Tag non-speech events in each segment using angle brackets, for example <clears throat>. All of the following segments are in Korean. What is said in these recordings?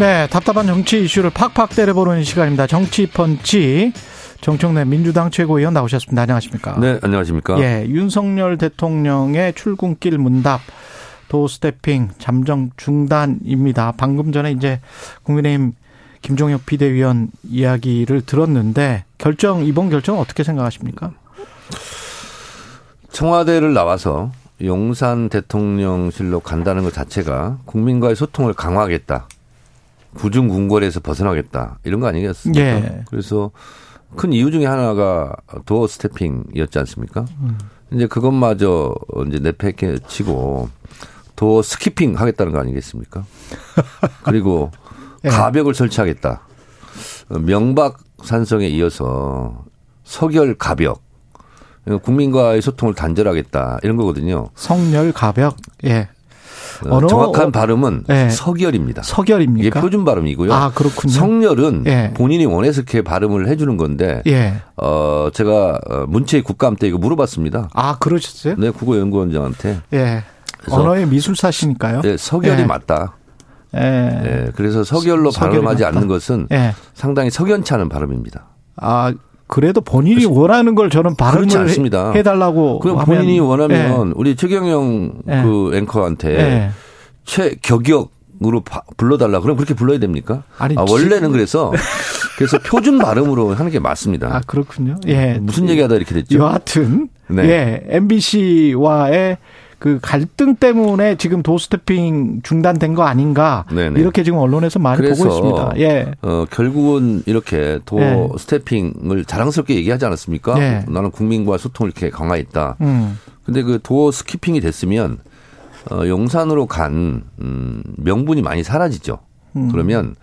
네, 답답한 정치 이슈를 팍팍 때려보는 시간입니다. 정치 펀치. 정청래 민주당 최고위원 나오셨습니다. 안녕하십니까? 네, 안녕하십니까? 예, 윤석열 대통령의 출근길 문답 도스태핑 잠정 중단입니다. 방금 전에 이제 국민의힘 김종혁 비대위원 이야기를 들었는데 결정 이번 결정 어떻게 생각하십니까? 청와대를 나와서 용산 대통령실로 간다는 것 자체가 국민과의 소통을 강화하겠다. 부중궁궐에서 벗어나겠다. 이런 거 아니겠습니까? 예. 그래서 큰 이유 중에 하나가 도어 스태핑이었지 않습니까? 음. 이제 그것마저 이제 내팽개 치고 도어 스키핑 하겠다는 거 아니겠습니까? <laughs> 그리고 예. 가벽을 설치하겠다. 명박 산성에 이어서 서결 가벽. 국민과의 소통을 단절하겠다. 이런 거거든요. 성렬 가벽. 예. 어, 언어 정확한 어, 발음은 네. 서결입니다. 서결입니까? 이게 표준 발음이고요. 아 그렇군요. 성렬은 네. 본인이 원해서 이렇게 발음을 해주는 건데, 예. 어 제가 어, 문체의 국감 때 이거 물어봤습니다. 아 그러셨어요? 네, 국어연구원장한테. 예. 언어의 미술사시니까요. 네, 서결이 예. 맞다. 예. 네, 그래서 서결로 발음하지 않는 것은 예. 상당히 석연치 않은 발음입니다. 아 그래도 본인이 원하는 걸 저는 발음을 않습니다. 해달라고. 그럼 본인이 원하면 네. 우리 최경영 네. 그 앵커한테 네. 최격역으로 불러달라. 그럼 그렇게 불러야 됩니까? 아니, 아, 원래는 그래서 <laughs> 그래서 표준 발음으로 하는 게 맞습니다. 아 그렇군요. 예. 무슨 얘기하다 이렇게 됐죠? 여하튼 네. 예 MBC와의 그 갈등 때문에 지금 도스태핑 중단된 거 아닌가 네네. 이렇게 지금 언론에서 많이 보고 있습니다. 예. 어, 결국은 이렇게 도스태핑을 예. 자랑스럽게 얘기하지 않았습니까? 예. 나는 국민과 소통을 이렇게 강화했다. 음. 근데 그 도어 스키핑이 됐으면 어, 용산으로 간 음, 명분이 많이 사라지죠. 음. 그러면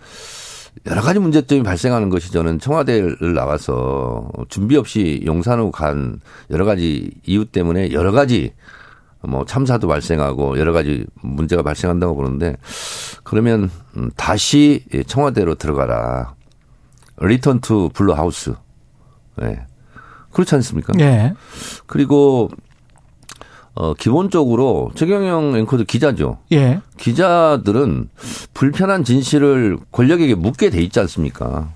여러 가지 문제점이 발생하는 것이 저는 청와대를 나와서 준비 없이 용산으로 간 여러 가지 이유 때문에 여러 가지 뭐 참사도 발생하고 여러 가지 문제가 발생한다고 보는데 그러면 음, 다시 청와대로 들어가라. Return to Blue House. 네. 그렇지 않습니까? 네. 그리고 어 기본적으로 최경영 앵커도 기자죠. 예. 기자들은 불편한 진실을 권력에게 묻게 돼 있지 않습니까?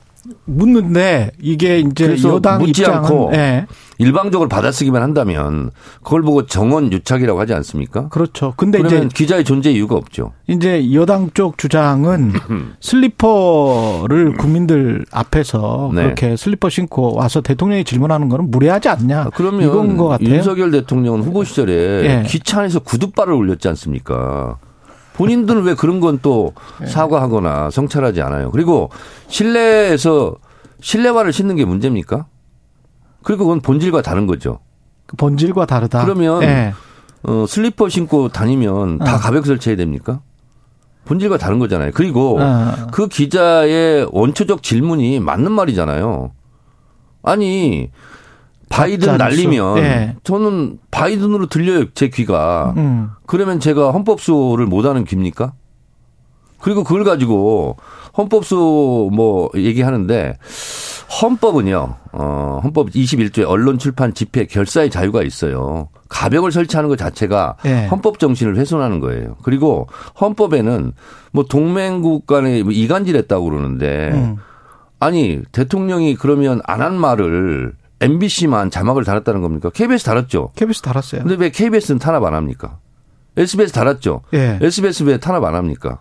묻는데 이게 이제 여당 묻지 입장은 않고 예. 일방적으로 받아쓰기만 한다면 그걸 보고 정원 유착이라고 하지 않습니까? 그렇죠. 근데 이제 기자의 존재 이유가 없죠. 이제 여당 쪽 주장은 <clears throat> 슬리퍼를 국민들 앞에서 네. 그렇게 슬리퍼 신고 와서 대통령이 질문하는 거는 무례하지 않냐? 그러면 이건 것 같아요. 윤석열 대통령은 후보 시절에 예. 기차 안에서 구두발을 올렸지 않습니까? 본인들은 왜 그런 건또 네. 사과하거나 성찰하지 않아요. 그리고 실내에서 실내화를 신는 게 문제입니까? 그리고 그건 본질과 다른 거죠. 그 본질과 다르다. 그러면 네. 어, 슬리퍼 신고 다니면 다 어. 가벽 설치해야 됩니까? 본질과 다른 거잖아요. 그리고 어. 그 기자의 원초적 질문이 맞는 말이잖아요. 아니 바이든 날리면 네. 저는 바이든으로 들려요 제 귀가. 음. 그러면 제가 헌법수를 못하는 귀입니까? 그리고 그걸 가지고 헌법수 뭐 얘기하는데 헌법은요. 어 헌법 21조에 언론 출판 집회 결사의 자유가 있어요. 가벽을 설치하는 것 자체가 네. 헌법 정신을 훼손하는 거예요. 그리고 헌법에는 뭐 동맹국 간에 뭐 이간질했다고 그러는데 음. 아니 대통령이 그러면 안 한 말을 MBC만 자막을 달았다는 겁니까? KBS 달았죠. KBS 달았어요. 근데 왜 KBS는 탄압 안 합니까? SBS 달았죠. 예. SBS 왜 탄압 안 합니까?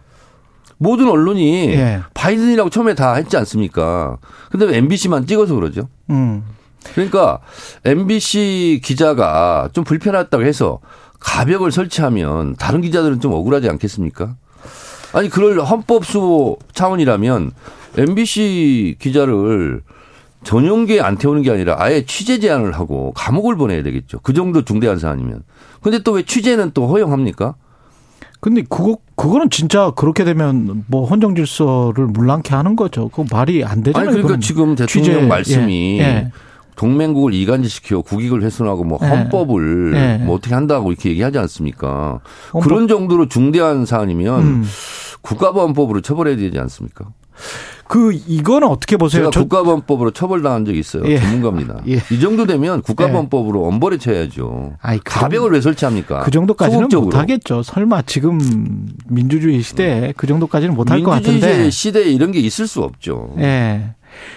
모든 언론이 예. 바이든이라고 처음에 다 했지 않습니까? 근데 왜 MBC만 찍어서 그러죠? 음. 그러니까 MBC 기자가 좀 불편했다고 해서 가벽을 설치하면 다른 기자들은 좀 억울하지 않겠습니까? 아니 그럴 헌법수 차원이라면 MBC 기자를 전용기에 안 태우는 게 아니라 아예 취재 제한을 하고 감옥을 보내야 되겠죠. 그 정도 중대한 사안이면. 근데 또 왜 취재는 또 허용합니까? 근데 그거 그거는 진짜 그렇게 되면 뭐 헌정 질서를 물랑케 하는 거죠. 그 말이 안 되잖아요. 아니 그러니까 지금 대통령 취재. 말씀이 예. 예. 동맹국을 이간질시켜 국익을 훼손하고 뭐 예. 헌법을 예. 뭐 어떻게 한다고 이렇게 얘기하지 않습니까? 헌법. 그런 정도로 중대한 사안이면 음. 국가보안법으로 처벌해야 되지 않습니까? 그 이거는 어떻게 보세요? 제가 국가보안법으로 처벌당한 적이 있어요. 예. 전문가입니다. 예. 이 정도 되면 국가보안법으로 예. 엄벌에 쳐야죠. 아이, 그 가벽을 왜 설치합니까? 그 정도까지는 못 하겠죠. 설마 지금 민주주의 시대에 음. 그 정도까지는 못할 것 같은데. 민주주의 시대에 이런 게 있을 수 없죠. 예.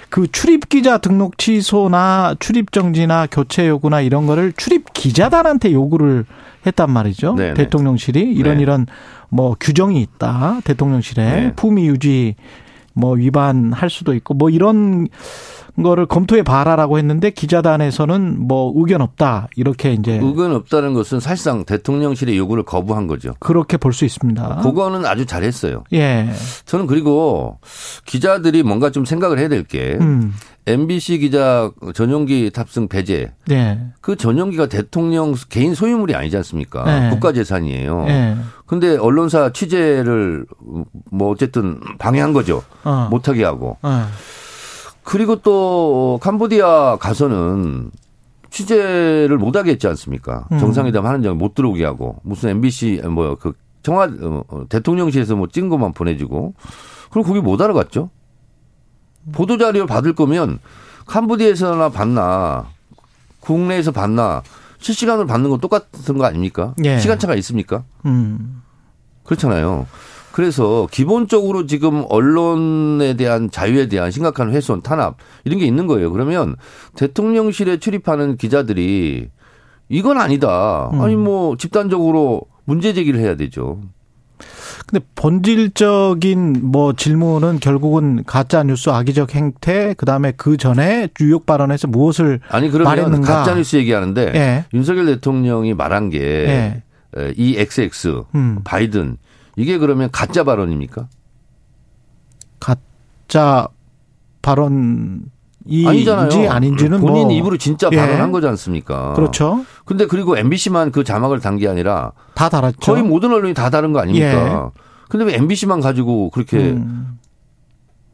그 출입 기자 등록 취소나 출입 정지나 교체 요구나 이런 거를 출입 기자단한테 요구를 했단 말이죠. 네네. 대통령실이 이런 네. 이런 뭐 규정이 있다. 대통령실에 네. 품위 유지 뭐 위반할 수도 있고 뭐 이런 거를 검토해 봐라라고 했는데 기자단에서는 뭐 의견 없다 이렇게 이제 의견 없다는 것은 사실상 대통령실의 요구를 거부한 거죠. 그렇게 볼 수 있습니다. 그거는 아주 잘했어요. 예. 저는 그리고 기자들이 뭔가 좀 생각을 해야 될게 음. MBC 기자 전용기 탑승 배제. 네. 그 전용기가 대통령 개인 소유물이 아니지 않습니까? 네. 국가 재산이에요. 네. 근데 언론사 취재를 뭐 어쨌든 방해한 거죠. 어. 못하게 하고. 어. 그리고 또 캄보디아 가서는 취재를 못하게 했지 않습니까? 음. 정상회담 하는 장에 못 들어오게 하고 무슨 MBC 뭐그 청와 어, 대통령실에서 뭐 찍은 것만 보내주고 그리고 거기 못 알아갔죠. 보도 자료 받을 거면 캄보디아에서나 받나 국내에서 받나 실시간으로 받는 건 똑같은 거 아닙니까? 예. 시간차가 있습니까? 음. 그렇잖아요. 그래서 기본적으로 지금 언론에 대한 자유에 대한 심각한 훼손, 탄압 이런 게 있는 거예요. 그러면 대통령실에 출입하는 기자들이 이건 아니다. 음. 아니 뭐 집단적으로 문제 제기를 해야 되죠. 근데 본질적인 뭐 질문은 결국은 가짜 뉴스 악의적 행태 그다음에 그 전에 유욕 발언에서 무엇을 아니 그러면 말했는가. 가짜 뉴스 얘기하는데 예. 윤석열 대통령이 말한 게 예. 이 XX 음. 바이든 이게 그러면 가짜 발언입니까? 가짜 발언 이 아니잖아요. 아닌지는 본인 뭐. 입으로 진짜 예. 발언한 예. 거지 않습니까? 그렇죠. 근데 그리고 MBC만 그 자막을 단 게 아니라 다 달았죠. 거의 모든 언론이 다 다른 거 아닙니까? 예. 근데 왜 MBC만 가지고 그렇게 음.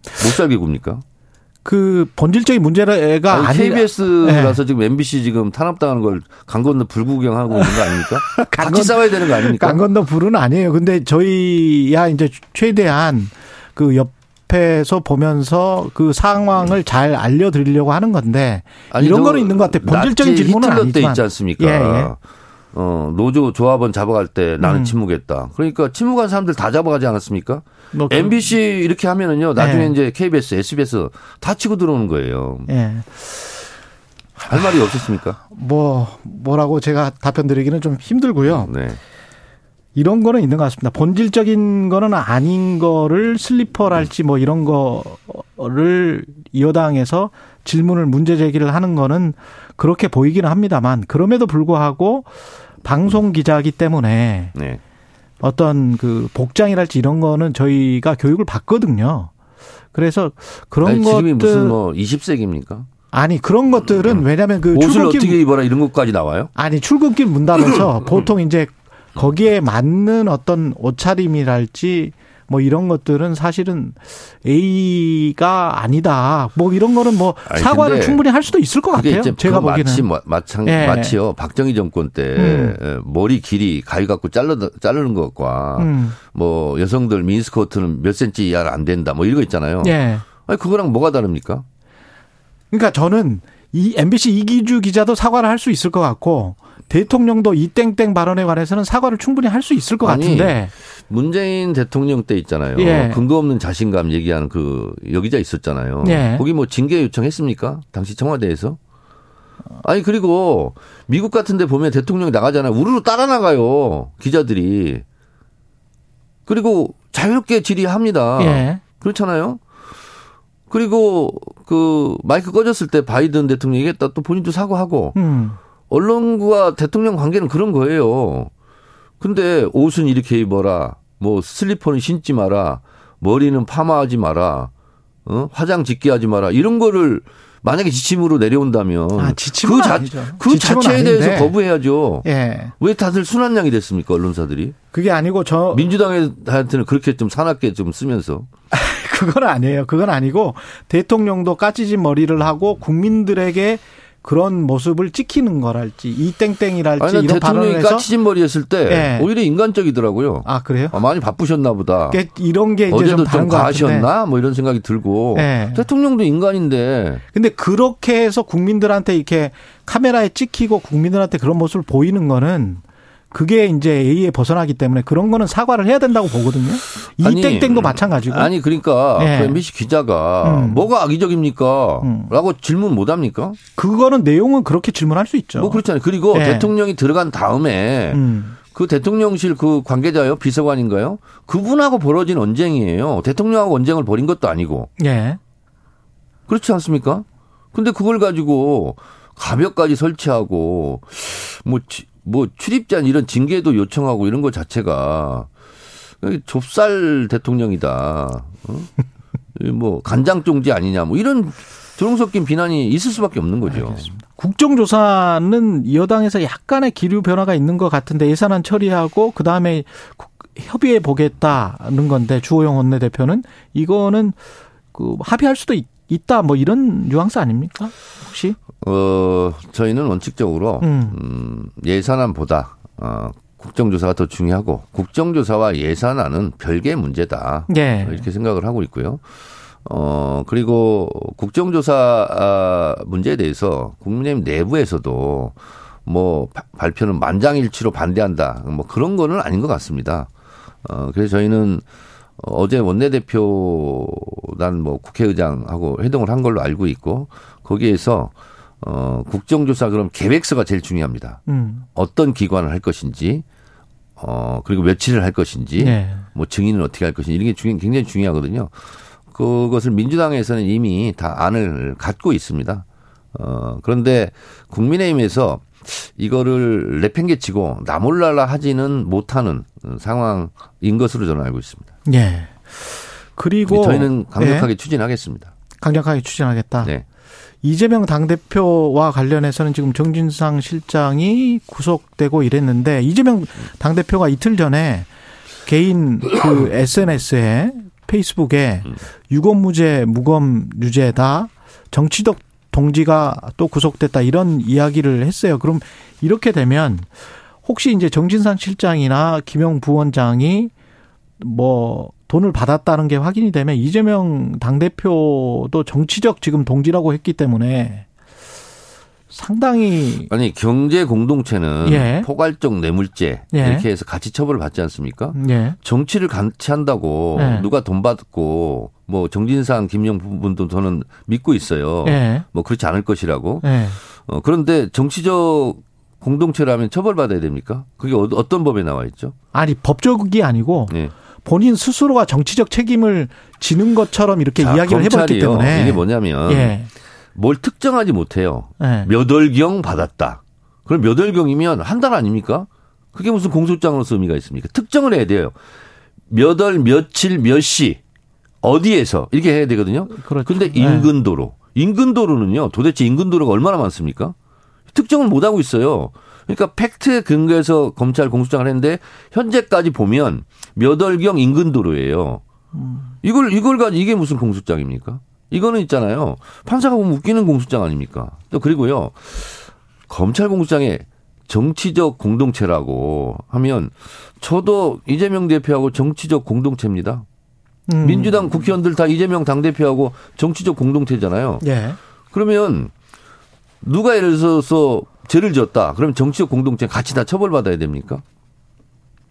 못 살게 굽니까? 그 본질적인 문제가 아니, KBS라서 네. 지금 MBC 지금 탄압당하는 걸 강 건너 불구경하고 있는 거 아닙니까? <laughs> 같이 건, 싸워야 되는 거 아닙니까? 강 건너 불은 아니에요. 근데 저희야 이제 최대한 그 옆 에서 보면서 그 상황을 잘 알려드리려고 하는 건데 아니, 이런 거는 있는 것 같아요. 본질적인 질문은 아니지만. 때 있지 않습니까? 예, 예. 어, 노조 조합원 잡아갈 때 나는 음. 침묵했다. 그러니까 침묵한 사람들 다 잡아가지 않았습니까? 뭐 그 MBC 이렇게 하면은요, 나중에 네. 이제 KBS, SBS 다 치고 들어오는 거예요. 네. 할 말이 없었습니까? 뭐, 뭐라고 제가 답변 드리기는 좀 힘들고요. 네. 이런 거는 있는 것 같습니다. 본질적인 거는 아닌 거를 슬리퍼랄지 뭐 이런 거를 여당에서 질문을 문제 제기를 하는 거는 그렇게 보이기는 합니다만 그럼에도 불구하고 방송 기자이기 때문에 네. 어떤 그 복장이랄지 이런 거는 저희가 교육을 받거든요. 그래서 그런 아니, 지금이 것들 무슨 뭐 20세기입니까? 아니 그런 것들은 음. 왜냐하면 그 옷을 출근길 어떻게 입어라 이런 것까지 나와요? 아니 출근길 문닫아서 <clears throat> 보통 이제 거기에 맞는 어떤 옷차림이랄지 뭐 이런 것들은 사실은 A가 아니다. 뭐 이런 거는 뭐 아니, 사과를 충분히 할 수도 있을 것 같아요. 제가 보기에는 마치 마찬 예. 마치요. 박정희 정권 때 음. 예, 머리 길이 가위 갖고 잘라 자르는 것과 음. 뭐 여성들 미니스커트는 몇 센치 이하는 안 된다. 뭐 이런 거 있잖아요. 예. 아니 그거랑 뭐가 다릅니까? 그러니까 저는 이 MBC 이기주 기자도 사과를 할 수 있을 것 같고 대통령도 이 땡땡 발언에 관해서는 사과를 충분히 할 수 있을 것 아니, 같은데 문재인 대통령 때 있잖아요. 예. 근거 없는 자신감 얘기한 그 여기자 있었잖아요. 예. 거기 뭐 징계 요청했습니까? 당시 청와대에서? 아니 그리고 미국 같은데 보면 대통령이 나가잖아요. 우르르 따라 나가요 기자들이. 그리고 자유롭게 질의합니다. 예. 그렇잖아요. 그리고 그 마이크 꺼졌을 때 바이든 대통령 얘기했다 또 본인도 사과하고 음. 언론과 대통령 관계는 그런 거예요. 근데 옷은 이렇게 입어라. 뭐 슬리퍼는 신지 마라. 머리는 파마하지 마라. 어? 화장 짙게 하지 마라. 이런 거를 만약에 지침으로 내려온다면 아, 그, 자, 아니죠. 그 자체에 아닌데. 대해서 거부해야죠. 예. 왜 다들 순한양이 됐습니까 언론사들이? 그게 아니고 저 민주당한테는 그렇게 좀 사납게 좀 쓰면서 <laughs> 그건 아니에요. 그건 아니고 대통령도 까치진 머리를 하고 국민들에게 그런 모습을 찍히는 거랄지 이 땡땡이랄지 아니 난 이런 대통령이 발언을 해서 까치진 머리 했을 때 예. 오히려 인간적이더라고요. 아 그래요? 아, 많이 바쁘셨나 보다. 이런 게 이제 어제도 좀 좀. 과하셨나? 뭐 이런 생각이 들고 예. 대통령도 인간인데 근데 그렇게 해서 국민들한테 이렇게 카메라에 찍히고 국민들한테 그런 모습을 보이는 거는 그게 이제 A에 벗어나기 때문에 그런 거는 사과를 해야 된다고 보거든요. 이 아니, 땡땡도 마찬가지고. 아니 그러니까 예. 그 MBC 기자가 음. 뭐가 악의적입니까? 음. 라고 질문 못 합니까? 그거는 내용은 그렇게 질문할 수 있죠. 뭐 그렇잖아요. 그리고 예. 대통령이 들어간 다음에 음. 그 대통령실 그 관계자요 비서관인가요? 그분하고 벌어진 언쟁이에요. 대통령하고 언쟁을 벌인 것도 아니고 예. 그렇지 않습니까? 근데 그걸 가지고 가벽까지 설치하고 뭐, 지- 뭐 출입자 이런 징계도 요청하고 이런 것 자체가 좁쌀 대통령이다. 어? 뭐 간장 종지 아니냐 뭐 이런 조롱 섞인 비난이 있을 수밖에 없는 거죠. 국정조사는 여당에서 약간의 기류 변화가 있는 것 같은데 예산안 처리하고 그 다음에 협의해 보겠다는 건데 주호영 원내대표는 이거는 그 합의할 수도 있, 다 뭐 이런 뉘앙스 아닙니까? 혹시? 어 저희는 원칙적으로 음. 음, 예산안보다 어, 국정조사가 더 중요하고 국정조사와 예산안은 별개의 문제다. 예. 이렇게 생각을 하고 있고요. 어, 그리고 국정조사 아, 문제에 대해서 국민의힘 내부에서도 뭐 바- 발표는 만장일치로 반대한다. 뭐 그런 거는 아닌 것 같습니다. 어, 그래서 저희는 어제 원내대표단 뭐 국회의장하고 회동을 한 걸로 알고 있고 거기에서 어, 국정조사 그럼 계획서가 제일 중요합니다. 음. 어떤 기관을 할 것인지, 어, 그리고 며칠을 할 것인지, 네. 뭐 증인은 어떻게 할 것인지 이런 게 중요, 굉장히 중요하거든요. 그것을 민주당에서는 이미 다 안을 갖고 있습니다. 어, 그런데 국민의힘에서 이거를 내팽개치고 나몰라라 하지는 못하는 상황인 것으로 저는 알고 있습니다. 예. 그리고 저희는 강력하게 예, 추진하겠습니다. 강력하게 추진하겠다. 네. 이재명 당대표와 관련해서는 지금 정진상 실장이 구속되고 이랬는데 이재명 당대표가 이틀 전에 개인 그 <coughs> SNS에 페이스북에 유검무죄 무검 유죄다 정치적 동지가 또 구속됐다 이런 이야기를 했어요. 그럼 이렇게 되면 혹시 이제 정진상 실장이나 김영 부원장이 뭐 돈을 받았다는 게 확인이 되면 이재명 당대표도 정치적 지금 동지라고 했기 때문에 상당히 아니 경제 공동체는 예. 포괄적 뇌물죄 예. 이렇게 해서 같이 처벌을 받지 않습니까? 예. 정치를 같이 한다고 네. 누가 돈 받고 뭐 정진상 김영 부분도 저는 믿고 있어요. 예. 뭐 그렇지 않을 것이라고. 예. 어, 그런데 정치적 공동체라면 처벌받아야 됩니까? 그게 어- 어떤 법에 나와 있죠? 아니 법적이 아니고 예. 본인 스스로가 정치적 책임을 지는 것처럼 이렇게 자, 이야기를 해봤기. 때문에 이게 뭐냐면 예. 뭘 특정하지 못해요. 예. 몇 월경 받았다. 그럼 몇 월경이면 한 달 아닙니까? 그게 무슨 공소장으로서 의미가 있습니까? 특정을 해야 돼요. 몇 월, 며칠, 몇 시, 어디에서 이렇게 해야 되거든요. 그렇죠. 근데 예. 인근도로. 인근도로는요, 도대체 인근도로가 얼마나 많습니까? 특정을 못 하고 있어요. 그러니까 팩트에 근거해서 검찰 공소장을 했는데 현재까지 보면 몇 월경 인근 도로예요. 이걸 이걸 가지고 이게 무슨 공소장입니까? 이거는 있잖아요. 판사가 보면 웃기는 공소장 아닙니까? 또 그리고요. 검찰 공소장에 정치적 공동체라고 하면 저도 이재명 대표하고 정치적 공동체입니다. 음. 민주당 국회의원들 다 이재명 당대표하고 정치적 공동체잖아요. 예. 그러면 누가 예를 들어서 죄를 지었다. 그러면 정치적 공동체 같이 다 처벌받아야 됩니까?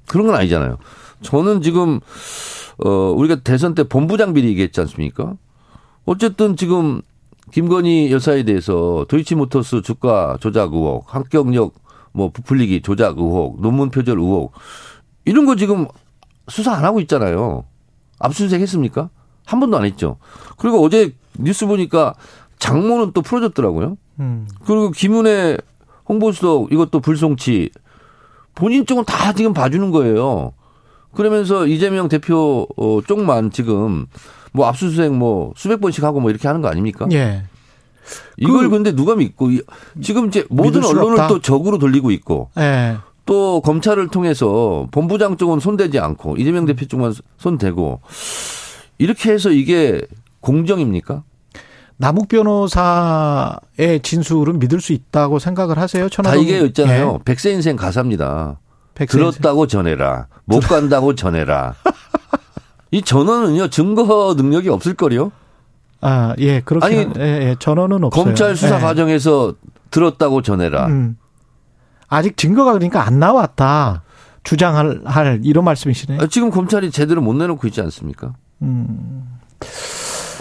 그런 건 아니잖아요. 저는 지금 어 우리가 대선 때 본부장 비리 얘기했지 않습니까? 어쨌든 지금 김건희 여사에 대해서 도이치모터스 주가 조작 의혹, 합격력 뭐 부풀리기 조작 의혹, 논문 표절 의혹 이런 거 지금 수사 안 하고 있잖아요. 압수수색 했습니까? 한 번도 안 했죠. 그리고 어제 뉴스 보니까 장모는 또 풀어졌더라고요. 음. 그리고 김은혜 홍보수석 이것도 불송치 본인 쪽은 다 지금 봐주는 거예요. 그러면서 이재명 대표 어, 쪽만 지금 뭐 압수수색 뭐 수백 번씩 하고 뭐 이렇게 하는 거 아닙니까? 예. 이걸 그, 근데 누가 믿고 지금 이제 모든 언론을 없다. 또 적으로 돌리고 있고 네. 또 검찰을 통해서 본부장 쪽은 손대지 않고 이재명 대표 쪽만 손대고 이렇게 해서 이게 공정입니까? 남욱 변호사의 진술은 믿을 수 있다고 생각을 하세요? 다 이게 있잖아요. 예. 백세 인생 가사입니다. 백세 들었다고 인생. 전해라. 못 간다고 전해라. <laughs> 이 전원은요 증거 능력이 없을 거요. 아, 예, 그렇게 아니, 예, 예, 전원은 없어요. 검찰 수사 예. 과정에서 들었다고 전해라. 음. 아직 증거가 그러니까 안 나왔다. 주장할 할 이런 말씀이시네. 아, 지금 검찰이 제대로 못 내놓고 있지 않습니까? 음.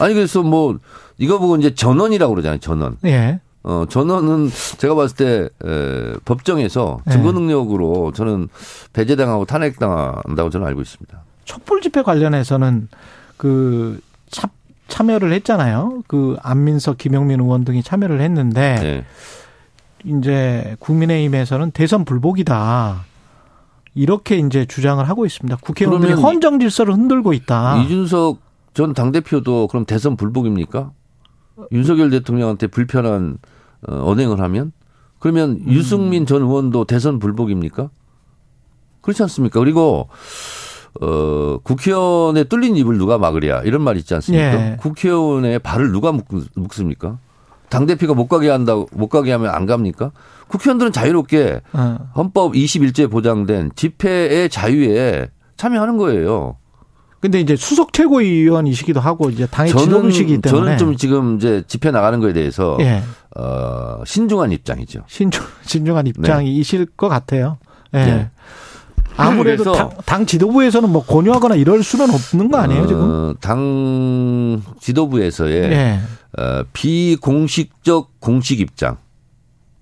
아니 그래서 뭐 이거 보고 이제 전원이라고 그러잖아요. 전원. 예. 어, 전원은 제가 봤을 때 에, 법정에서 예. 증거 능력으로 저는 배제당하고 탄핵당한다고 저는 알고 있습니다. 촛불 집회 관련해서는 그 참, 참여를 했잖아요. 그 안민석, 김영민 의원 등이 참여를 했는데 네. 이제 국민의힘에서는 대선 불복이다. 이렇게 이제 주장을 하고 있습니다. 국회의원들이 헌정 질서를 흔들고 있다. 이준석 전 당대표도 그럼 대선 불복입니까? 윤석열 대통령한테 불편한 어, 언행을 하면 그러면 음. 유승민 전 의원도 대선 불복입니까? 그렇지 않습니까? 그리고 어 국회의원의 뚫린 입을 누가 막으랴 이런 말 있지 않습니까? 예. 국회의원의 발을 누가 묶, 습니까 당 대표가 못 가게 한다고 못 가게 하면 안 갑니까? 국회의원들은 자유롭게 어. 헌법 21조에 보장된 집회의 자유에 참여하는 거예요. 근데 이제 수석 최고위원이시기도 하고 이제 당의 지도부시기 때문에 저는 좀 지금 이제 집회 나가는 거에 대해서 예. 어, 신중한 입장이죠. 신중 신중한 입장이실 네. 것 같아요. 예. 네. 아무래도 당, 당, 지도부에서는 뭐 권유하거나 이럴 수는 없는 거 아니에요 지금? 어, 당 지도부에서의 예. 어, 비공식적 공식 입장.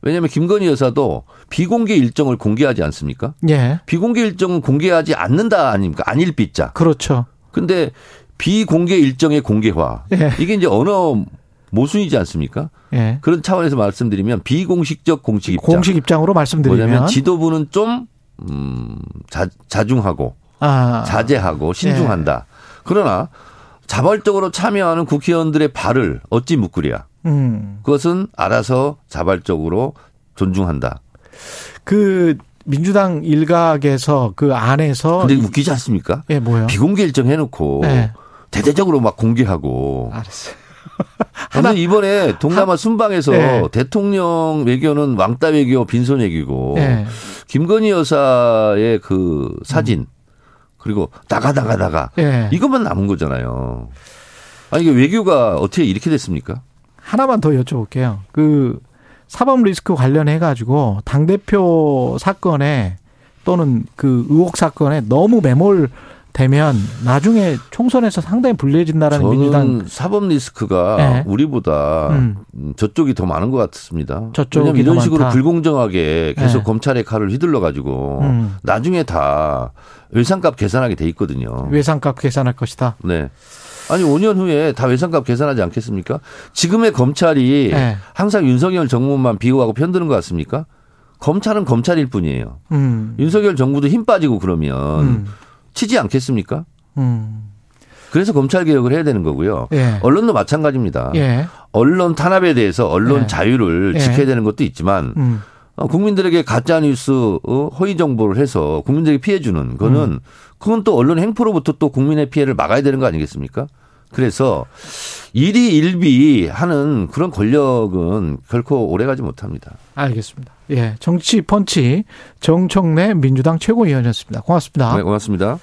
왜냐하면 김건희 여사도 비공개 일정을 공개하지 않습니까? 예. 비공개 일정은 공개하지 않는다 아닙니까? 아닐 빗자. 그렇죠. 근데 비공개 일정의 공개화. 예. 이게 이제 언어 모순이지 않습니까? 예. 그런 차원에서 말씀드리면 비공식적 공식 입장. 공식 입장으로 말씀드리면 뭐냐면 지도부는 좀 음, 자, 자중하고 아. 자제하고 신중한다. 예. 그러나 자발적으로 참여하는 국회의원들의 발을 어찌 묶으랴. 음. 그것은 알아서 자발적으로 존중한다. 그 민주당 일각에서 그 안에서 근데 웃기지 않습니까? 예, 뭐요? 비공개 일정 해놓고 네. 대대적으로 막 공개하고. 알았어요. <laughs> 하나 이번에 동남아 하, 순방에서 네. 대통령 외교는 왕따 외교, 빈손 외교고 네. 김건희 여사의 그 사진 음. 그리고 나가 나가 나가 네. 이것만 남은 거잖아요. 아니 이게 외교가 어떻게 이렇게 됐습니까? 하나만 더 여쭤볼게요. 그 사법 리스크 관련해 가지고 당 대표 사건에 또는 그 의혹 사건에 너무 매몰 되면 나중에 총선에서 상당히 불리해진다라는 민주당 사법 리스크가 네. 우리보다 음. 저쪽이 더 많은 것 같습니다. 저쪽이 이런 식으로 많다. 불공정하게 계속 네. 검찰의 칼을 휘둘러 가지고 음. 나중에 다 외상값 계산하게 돼 있거든요. 외상값 계산할 것이다. 네. 아니 5년 후에 다 외상값 계산하지 않겠습니까? 지금의 검찰이 네. 항상 윤석열 정부만 비호하고 편드는 것 같습니까? 검찰은 검찰일 뿐이에요. 음. 윤석열 정부도 힘 빠지고 그러면 음. 치지 않겠습니까? 음. 그래서 검찰 개혁을 해야 되는 거고요. 예. 언론도 마찬가지입니다. 예. 언론 탄압에 대해서 언론 예. 자유를 예. 지켜야 되는 것도 있지만 음. 어, 국민들에게 가짜 뉴스 어, 허위 정보를 해서 국민들에게 피해 주는 거는 음. 그건 또 언론 행포로부터 또 국민의 피해를 막아야 되는 거 아니겠습니까? 그래서 일이 일비 하는 그런 권력은 결코 오래가지 못합니다. 알겠습니다. 예, 정치 펀치 정청래 민주당 최고위원이었습니다. 고맙습니다. 네, 고맙습니다.